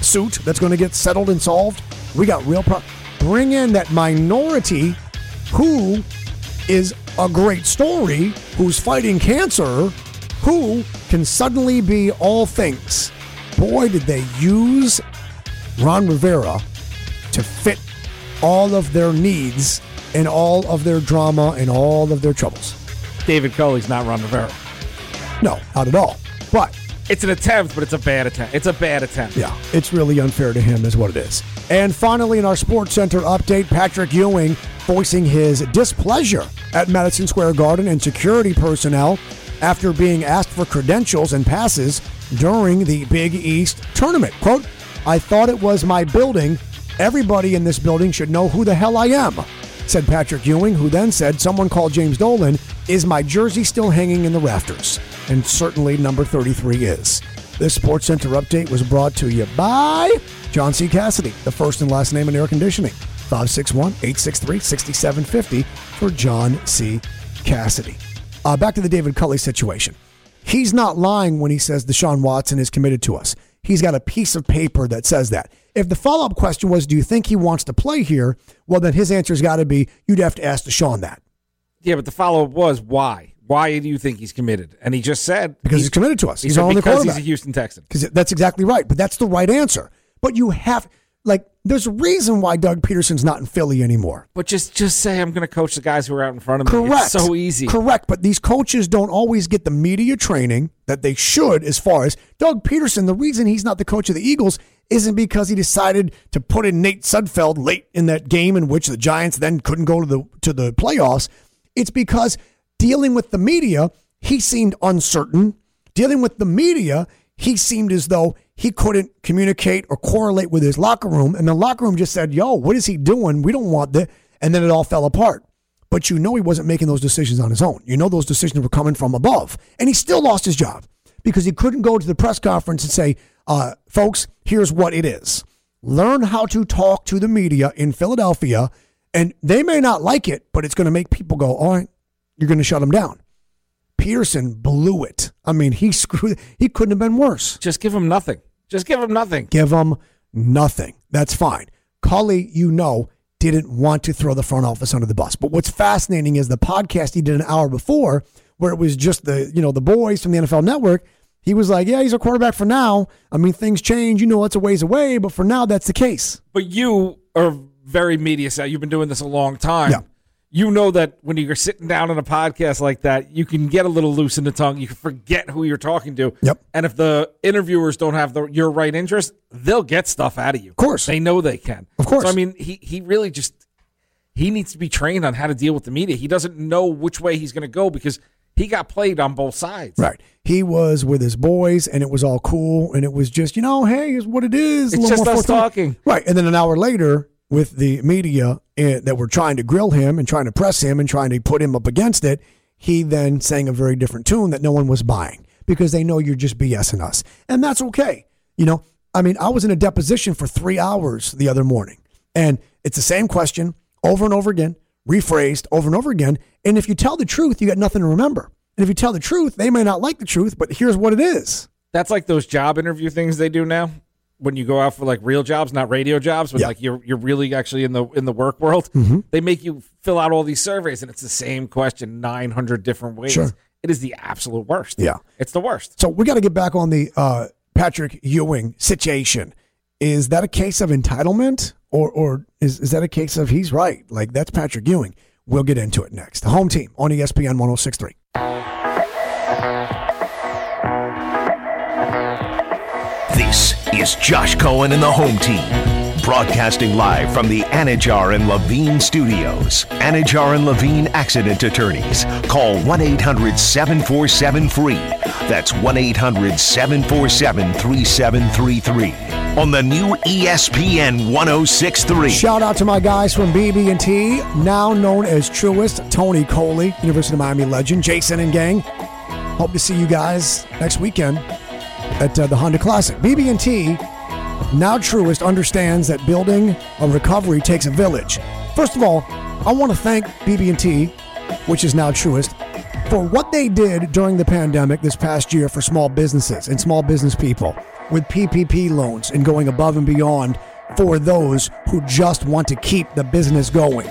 suit that's going to get settled and solved. We got real pro. Bring in that minority who is a great story, who's fighting cancer, who can suddenly be all things. Boy, did they use Ron Rivera to fit all of their needs and all of their drama and all of their troubles. David Culley's not Ron Rivera. No, not at all. But It's an attempt, but it's a bad attempt. It's a bad attempt. yeah, it's really unfair to him, is what it is. And finally, in our Sports Center update, Patrick Ewing voicing his displeasure at Madison Square Garden and security personnel after being asked for credentials and passes during the Big East tournament. Quote, I thought it was my building. Everybody in this building should know who the hell I am, said Patrick Ewing, who then said, Someone called James Dolan. Is my jersey still hanging in the rafters? And certainly number 33 is. This Sports Center update was brought to you by John C. Cassidy, the first and last name in air conditioning. 561 863 6750 for John C. Cassidy. Uh, back to the David Culley situation. He's not lying when he says Deshaun Watson is committed to us. He's got a piece of paper that says that. If the follow up question was, Do you think he wants to play here? Well, then his answer's got to be, You'd have to ask Deshaun that. Yeah, but the follow up was why? Why do you think he's committed? And he just said Because he's committed to us. He He's our only because he's a Houston Texan. Because that's exactly right. But that's the right answer. But you have, there's a reason why Doug Pederson's not in Philly anymore. But just just say I'm going to coach the guys who are out in front of me. Correct. It's so easy. Correct. But these coaches don't always get the media training that they should, as far as Doug Pederson. The reason he's not the coach of the Eagles isn't because he decided to put in Nate Sudfeld late in that game in which the Giants then couldn't go to the to the playoffs. It's because dealing with the media, he seemed uncertain. Dealing with the media, he seemed as though he couldn't communicate or correlate with his locker room. And the locker room just said, Yo, what is he doing? We don't want that. And then it all fell apart. But you know he wasn't making those decisions on his own. You know those decisions were coming from above. And he still lost his job because he couldn't go to the press conference and say, uh, folks, here's what it is. Learn how to talk to the media in Philadelphia. And they may not like it, but it's going to make people go, all right, you're going to shut them down. Pederson blew it. I mean, he screwed. He couldn't have been worse. Just give him nothing. Just give him nothing. Give him nothing. That's fine. Culley, you know, didn't want to throw the front office under the bus. But what's fascinating is the podcast he did an hour before, where it was just the you know the boys from the NFL Network. He was like, "Yeah, he's a quarterback for now. I mean, things change. You know, it's a ways away, but for now, that's the case." But you are very media savvy. You've been doing this a long time. Yeah. You know that when you're sitting down on a podcast like that, you can get a little loose in the tongue. You can forget who you're talking to. Yep. And if the interviewers don't have the, your right interest, they'll get stuff out of you. Of course. They know they can. Of course. So, I mean, he, he really just, he needs to be trained on how to deal with the media. He doesn't know which way he's going to go because he got played on both sides. Right. He was with his boys, and it was all cool, and it was just, you know, hey, here's what it is. It's just us talking. Right. And then an hour later, with the media Eh, that were trying to grill him and trying to press him and trying to put him up against it, he then sang a very different tune that no one was buying because they know you're just BSing us. And that's okay. You know, I mean, I was in a deposition for three hours the other morning, and it's the same question over and over again, rephrased over and over again. And if you tell the truth, you got nothing to remember. And if you tell the truth, they may not like the truth, but here's what it is. That's like those job interview things they do now. When you go out for like real jobs, not radio jobs, but Yeah. like you're you're really actually in the in the work world, Mm-hmm. they make you fill out all these surveys, and it's the same question nine hundred different ways. Sure. It is the absolute worst. Yeah. it's the worst. So we got to get back on the uh, Patrick Ewing situation. Is that a case of entitlement, or or is is that a case of he's right? Like that's Patrick Ewing. We'll get into it next. The home team on ESPN 1063. This is Josh Cohen and the home team. Broadcasting live from the Anidjar and Levine studios. Anidjar and Levine accident attorneys. Call 1 800 747 free. That's 1 800 747 3733. On the new ESPN 1063. Shout out to my guys from BB&T, now known as Truist, Tony Coley, University of Miami legend, Jason and gang. Hope to see you guys next weekend at uh, the Honda Classic. BB&T, now Truist, understands that building a recovery takes a village. First of all, I want to thank BB&T, which is now Truist, for what they did during the pandemic this past year for small businesses and small business people with PPP loans and going above and beyond for those who just want to keep the business going.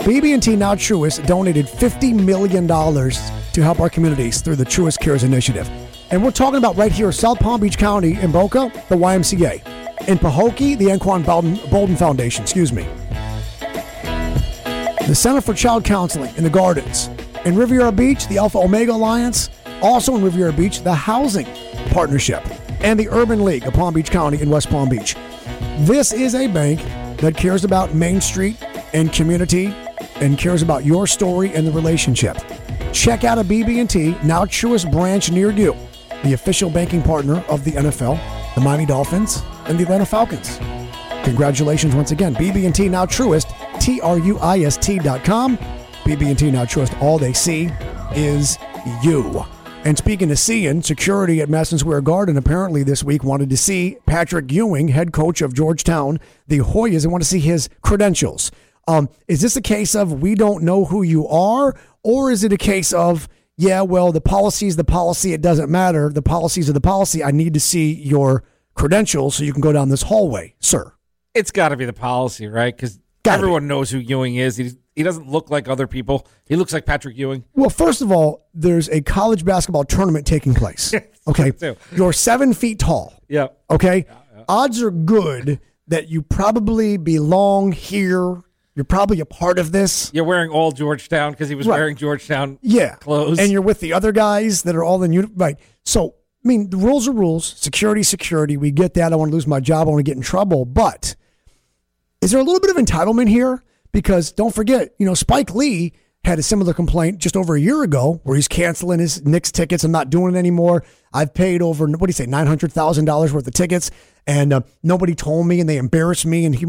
BB&T Now Truist donated $50 million to help our communities through the Truist Cares initiative. And we're talking about right here, South Palm Beach County, in Boca, the YMCA. In Pahokee, the Anquan Boldin, Boldin Foundation, excuse me. The Center for Child Counseling in the Gardens. In Riviera Beach, the Alpha Omega Alliance. Also in Riviera Beach, the Housing Partnership. And the Urban League of Palm Beach County in West Palm Beach. This is a bank that cares about Main Street and community and cares about your story and the relationship. Check out a BB&T Now Truist branch near you, the official banking partner of the NFL, the Miami Dolphins, and the Atlanta Falcons. Congratulations once again. BB&T Now Truist, T-R-U-I-S-T dot com. BB&T Now Truist, all they see is you. And speaking of seeing, security at Madison Square Garden apparently this week wanted to see Patrick Ewing, head coach of Georgetown, the Hoyas, and want to see his credentials. Um, is this a case of we don't know who you are, or is it a case of yeah, well, the policy is the policy. It doesn't matter. The policies are the policy. I need to see your credentials so you can go down this hallway, sir. It's got to be the policy, right? Because Gotta be. Everyone knows who Ewing is. He he doesn't look like other people. He looks like Patrick Ewing. Well, first of all, there's a college basketball tournament taking place. Okay. You're seven feet tall. Yeah. Okay. Odds are good that you probably belong here. You're probably a part of this. You're wearing all Georgetown because he was Right. wearing Georgetown Yeah. clothes. And you're with the other guys that are all in uni- right. So, I mean, the rules are rules. Security, security. We get that. I want to lose my job. I want to get in trouble. But is there a little bit of entitlement here? Because don't forget, you know, Spike Lee had a similar complaint just over a year ago where he's canceling his Knicks tickets and not doing it anymore. I've paid over, what do you say, $900,000 worth of tickets and uh, nobody told me and they embarrassed me. And he,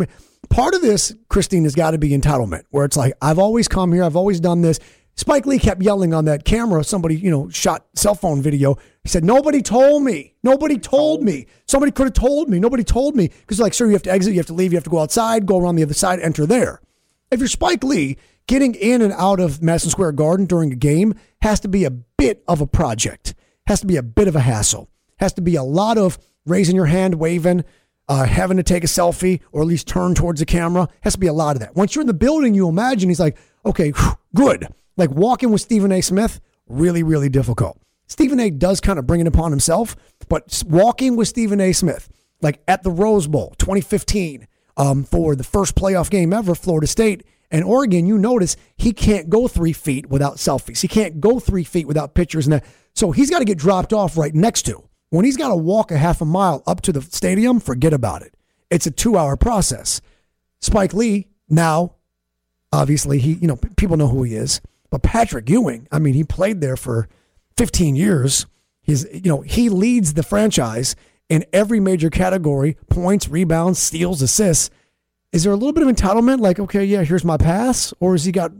part of this, Christine, has got to be entitlement where it's like, I've always come here, I've always done this. Spike Lee kept yelling on that camera. Somebody, you know, shot cell phone video. He said, Nobody told me. Nobody told me. Somebody could have told me. Nobody told me. Because, like, sir, you have to exit, you have to leave, you have to go outside, go around the other side, enter there. If you're Spike Lee, getting in and out of Madison Square Garden during a game has to be a bit of a project, has to be a bit of a hassle, has to be a lot of raising your hand, waving, uh, having to take a selfie or at least turn towards the camera. Has to be a lot of that. Once you're in the building, you imagine he's like, okay, whew, good. Like walking with Stephen A. Smith, really, really difficult. Stephen A. does kind of bring it upon himself, but walking with Stephen A. Smith, like at the Rose Bowl 2015, um, for the first playoff game ever, Florida State and Oregon, you notice he can't go three feet without selfies. He can't go three feet without pictures and that. So he's got to get dropped off right next to. When he's got to walk a half a mile up to the stadium, forget about it. It's a two hour process. Spike Lee, now, obviously, he, you know, people know who he is. But Patrick Ewing, I mean, he played there for 15 years. He's, you know, he leads the franchise in every major category points, rebounds, steals, assists. Is there a little bit of entitlement? Like, okay, yeah, here's my pass? Or has he got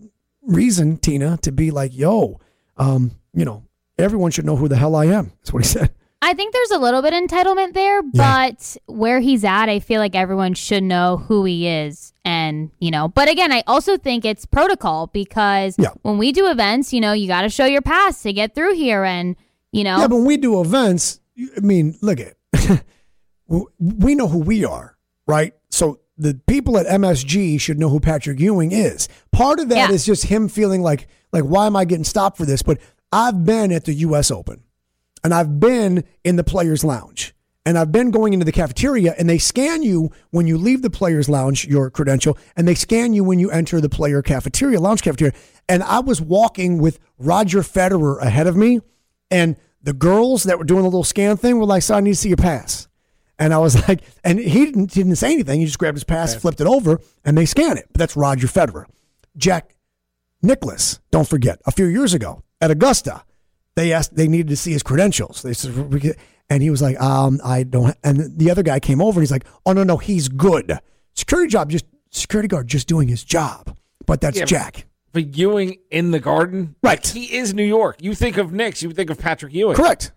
reason, Tina, to be like, yo, um, you know, everyone should know who the hell I am? That's what he said. I think there's a little bit of entitlement there, Yeah. but where he's at, I feel like everyone should know who he is. And, you know, but again, I also think it's protocol because Yeah. when we do events, you know, you got to show your pass to get through here. And, you know, Yeah, but when we do events, I mean, look at we know who we are, right? So the people at MSG should know who Patrick Ewing is. Part of that is Yeah. just him feeling like like why am I getting stopped for this? But I've been at the US Open and I've been in the players lounge. And I've been going into the cafeteria and they scan you when you leave the players lounge your credential and they scan you when you enter the player cafeteria lounge cafeteria. And I was walking with Roger Federer ahead of me and the girls that were doing the little scan thing were like so I need to see your pass. And I was like and he didn't, he didn't say anything. He just grabbed his pass flipped it over and they scan it. But that's Roger Federer. Jack Nicklaus, don't forget, a few years ago at Augusta, they asked they needed to see his credentials. They said, and he was like, um, I don't. And the other guy came over and he's like, oh no, no, he's good. Security job, just security guard, just doing his job. But that's Yeah, Jack. But Ewing in the Garden, Right. He is New York. You think of Knicks, you think of Patrick Ewing, Correct.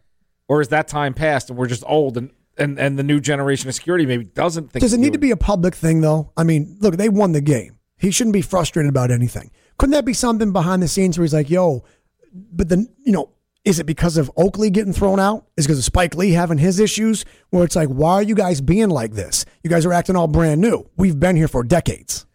Or is that time past and we're just old and and, and the new generation of security maybe doesn't think? Does it need to be a public thing though? I mean, look, they won the game. He shouldn't be frustrated about anything. Couldn't that be something behind the scenes where he's like, yo, but then, you know, is it because of Oakley getting thrown out? Is it because of Spike Lee having his issues? Where it's like, why are you guys being like this? You guys are acting all brand new. We've been here for decades.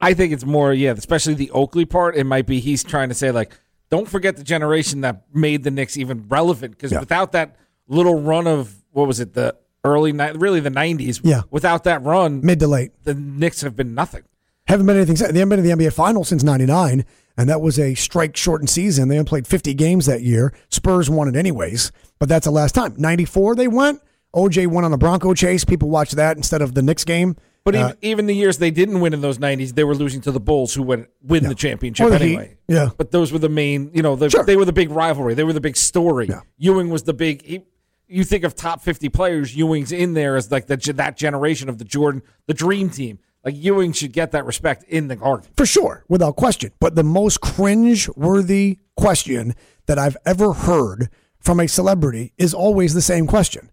I think it's more, yeah, especially the Oakley part. It might be he's trying to say like, don't forget the generation that made the Knicks even relevant because Yeah. without that little run of what was it, the early ni- really the nineties. Yeah. Without that run, Mid to late. the Knicks have been nothing. Haven't been anything. They haven't been in the NBA Finals since '99, and that was a strike-shortened season. They only played 50 games that year. Spurs won it anyways, but that's the last time. '94 they went. OJ went on a Bronco chase. People watched that instead of the Knicks game. But Uh, even, the years they didn't win in those nineties, they were losing to the Bulls, who would win the championship the Heat. anyway. Yeah. But those were the main, you know, the, Sure. they were the big rivalry. They were the big story. Yeah. Ewing was the big. He, you think of top fifty players, Ewing's in there as like the, that generation of the Jordan, the Dream Team. Like Ewing should get that respect in the Garden. For sure, without question. But the most cringe worthy question that I've ever heard from a celebrity is always the same question.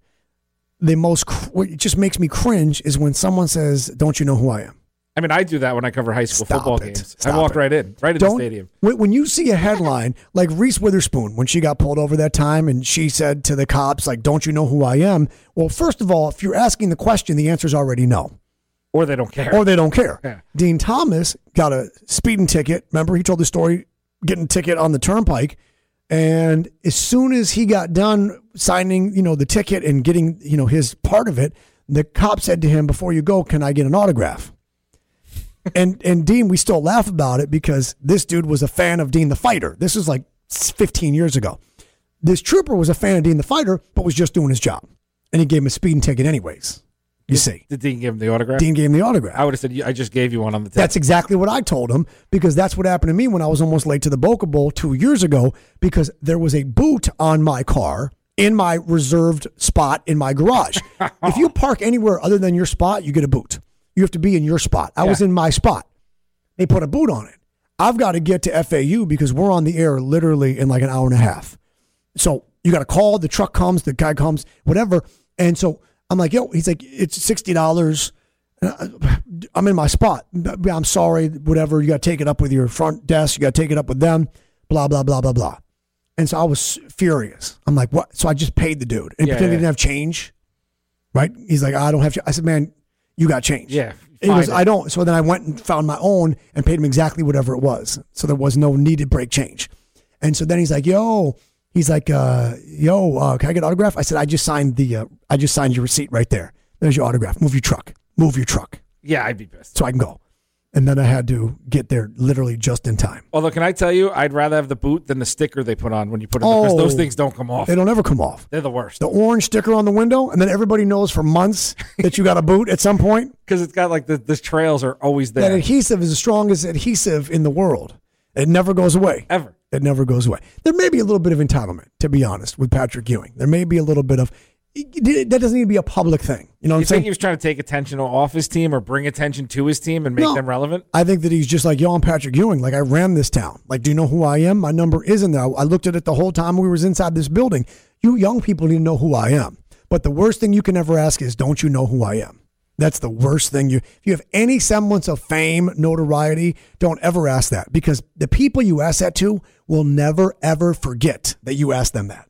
The most, what just makes me cringe is when someone says, Don't you know who I am? I mean, I do that when I cover high school Stop football it. games. Stop I walk it. right in, right in Don't, the stadium. When, when you see a headline like Reese Witherspoon, when she got pulled over that time and she said to the cops, like, Don't you know who I am? Well, first of all, if you're asking the question, the answer is already no. Or they don't care. or they don't care. Yeah. Dean Thomas got a speeding ticket. Remember, he told the story getting a ticket on the turnpike. And as soon as he got done signing, you know, the ticket and getting, you know, his part of it, the cop said to him, "Before you go, can I get an autograph?" and and Dean, we still laugh about it because this dude was a fan of Dean the fighter. This was like 15 years ago. This trooper was a fan of Dean the fighter, but was just doing his job, and he gave him a speeding ticket anyways. You see, Did Dean give him the autograph? Dean gave him the autograph. I would have said, I just gave you one on the tip. That's exactly what I told him because that's what happened to me when I was almost late to the Boca Bowl two years ago because there was a boot on my car in my reserved spot in my garage. if you park anywhere other than your spot, you get a boot. You have to be in your spot. I was in my spot. They put a boot on it. I've got to get to FAU because we're on the air literally in like an hour and a half. So you got to call, the truck comes, the guy comes, whatever. And so I'm like, yo, he's like, it's $60. I'm in my spot. I'm sorry, whatever. You got to take it up with your front desk. You got to take it up with them, blah, blah, blah, blah, blah. And so I was furious. I'm like, what? So I just paid the dude and Yeah, pretended he didn't have change. Right? He's like, I don't have. ch-" I said, man, you got change. Yeah, He goes. I don't. So then I went and found my own and paid him exactly whatever it was. So there was no needed break change. And so then he's like, yo, he's like, uh, yo, uh, can I get an autograph? I said, I just signed the, uh, I just signed your receipt right there. There's your autograph. Move your truck. Move your truck yeah, I'd be pissed. so I can go. And then I had to get there literally just in time. Although, can I tell you, I'd rather have the boot than the sticker they put on when you put it because Oh. those things don't come off. They don't ever come off. They're the worst The orange sticker on the window, and then everybody knows for months that you got a boot at some point. because it's got like the, the trails are always there. That there. adhesive is the strongest adhesive in the world. It never goes away. Ever. It never goes away. There may be a little bit of entitlement, to be honest, with Patrick Ewing. There may be a little bit of that doesn't need to be a public thing. You know what You I'm saying? he was trying to take attention off his team or bring attention to his team and make No. them relevant? I think that he's just like, yo, I'm Patrick Ewing. Like I ran this town. Like, do you know who I am? My number isn't there. I looked at it the whole time we was inside this building. You young people need to know who I am. But the worst thing you can ever ask is, don't you know who I am? That's the worst thing you. If you have any semblance of fame, notoriety, don't ever ask that because the people you ask that to will never ever forget that you asked them that.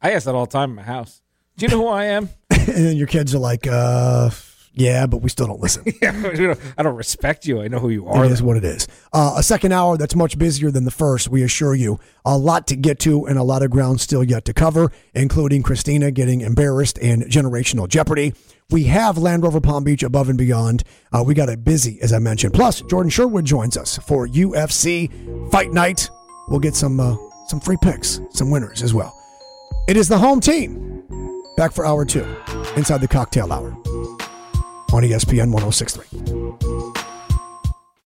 I ask that all the time in my house. Do you know who I am? and then your kids are like, uh, yeah, but we still don't listen. yeah, I don't respect you. I know who you are. It is what it is. Uh, a second hour that's much busier than the first, we assure you. A lot to get to and a lot of ground still yet to cover, including Christina getting embarrassed and generational jeopardy. We have Land Rover Palm Beach above and beyond. Uh, we got it busy, as I mentioned. Plus, Jordan Sherwood joins us for UFC Fight Night. We'll get some uh, some free picks, some winners as well. It is the home team. Back for hour two, inside the cocktail hour on ESPN 1063.